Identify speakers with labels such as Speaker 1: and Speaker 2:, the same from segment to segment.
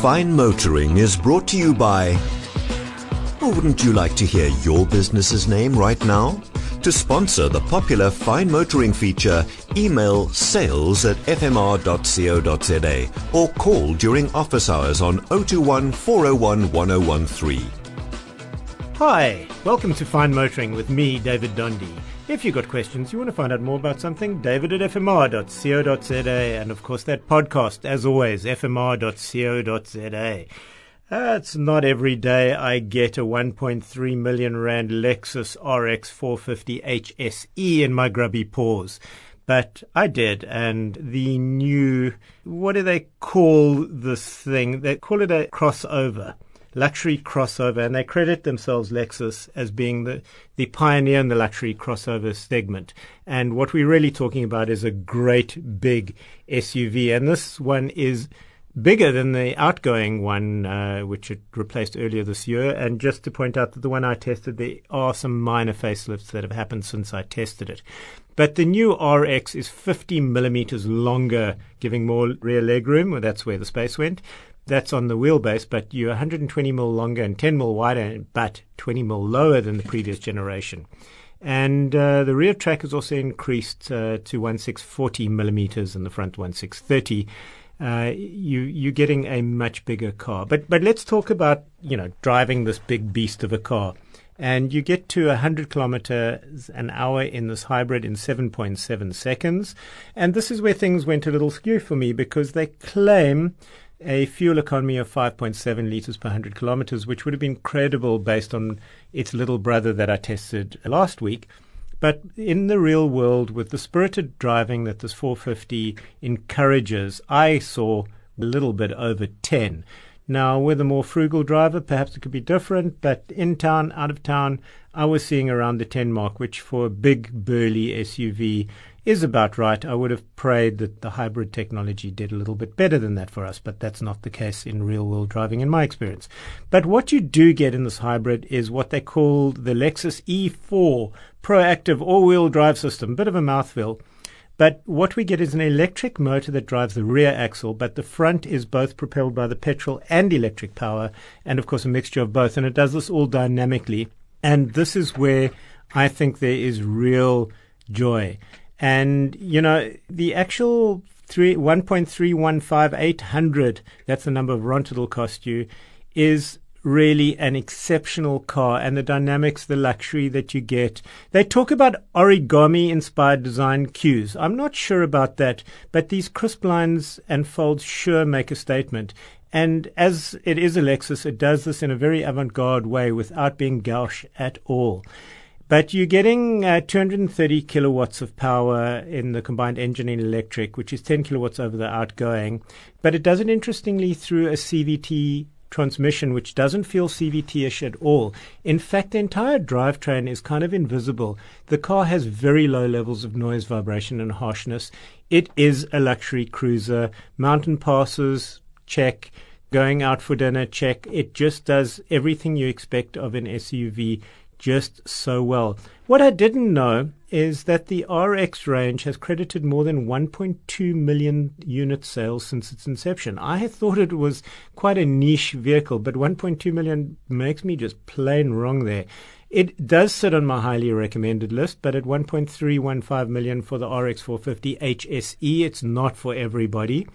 Speaker 1: Fine Motoring is brought to you by. Or wouldn't you like to hear your business's name right now? To sponsor the popular Fine Motoring feature, email sales at fmr.co.za or call during office hours on 021 401 1013.
Speaker 2: Hi, welcome to Fine Motoring with me, David Dondi. If you've got questions, you want to find out more about something, david at fmr.co.za, and of course that podcast, as always, fmr.co.za. Uh, it's not every day I get a 1.3 million rand Lexus RX 450 HSE in my grubby paws. But I did, and the new, what do they call this thing? They call it a crossover luxury crossover, and they credit themselves, Lexus, as being the, the pioneer in the luxury crossover segment. And what we're really talking about is a great big SUV, and this one is bigger than the outgoing one, uh, which it replaced earlier this year. And just to point out that the one I tested, there are some minor facelifts that have happened since I tested it. But the new RX is 50 millimeters longer, giving more rear legroom. Well, that's where the space went that's on the wheelbase, but you're 120 mil longer and 10 mil wider, but 20 mil lower than the previous generation. And uh, the rear track has also increased uh, to 1640 millimeters and the front 1630. Uh, you you're getting a much bigger car. But but let's talk about you know driving this big beast of a car. And you get to 100 kilometers an hour in this hybrid in 7.7 seconds. And this is where things went a little skew for me because they claim a fuel economy of 5.7 litres per 100 kilometres, which would have been credible based on its little brother that I tested last week. But in the real world, with the spirited driving that this 450 encourages, I saw a little bit over 10. Now, with a more frugal driver, perhaps it could be different, but in town, out of town, I was seeing around the 10 mark, which for a big, burly SUV is about right. I would have prayed that the hybrid technology did a little bit better than that for us, but that's not the case in real world driving in my experience. But what you do get in this hybrid is what they call the Lexus E4 proactive all wheel drive system. Bit of a mouthful. But what we get is an electric motor that drives the rear axle, but the front is both propelled by the petrol and electric power, and of course a mixture of both. And it does this all dynamically. And this is where I think there is real joy. And, you know, the actual three, 1.315800, that's the number of rand it'll cost you, is really an exceptional car and the dynamics, the luxury that you get. They talk about origami inspired design cues. I'm not sure about that, but these crisp lines and folds sure make a statement. And as it is a Lexus, it does this in a very avant garde way without being gauche at all. But you're getting uh, 230 kilowatts of power in the combined engine and electric, which is 10 kilowatts over the outgoing. But it does it interestingly through a CVT transmission, which doesn't feel CVT ish at all. In fact, the entire drivetrain is kind of invisible. The car has very low levels of noise, vibration, and harshness. It is a luxury cruiser. Mountain passes, check. Going out for dinner, check. It just does everything you expect of an SUV just so well. What I didn't know is that the RX range has credited more than 1.2 million unit sales since its inception. I had thought it was quite a niche vehicle, but 1.2 million makes me just plain wrong there. It does sit on my highly recommended list, but at 1.315 million for the RX 450 HSE, it's not for everybody.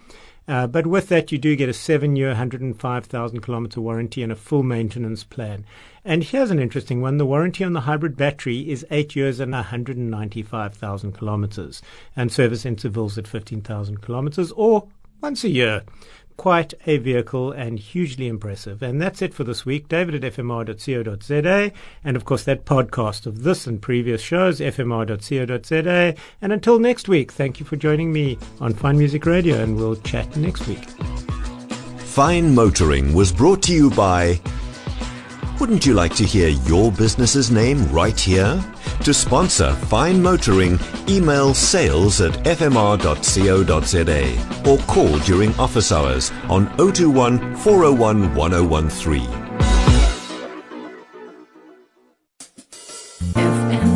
Speaker 2: Uh, but with that, you do get a seven year, 105,000 kilometer warranty and a full maintenance plan. And here's an interesting one the warranty on the hybrid battery is eight years and 195,000 kilometers, and service intervals at 15,000 kilometers or once a year quite a vehicle and hugely impressive. And that's it for this week. David at fmr.co.za. And of course, that podcast of this and previous shows, fmr.co.za. And until next week, thank you for joining me on Fine Music Radio, and we'll chat next week.
Speaker 1: Fine Motoring was brought to you by wouldn't you like to hear your business's name right here? To sponsor Fine Motoring, email sales at fmr.co.za or call during office hours on 021 401 1013. FM.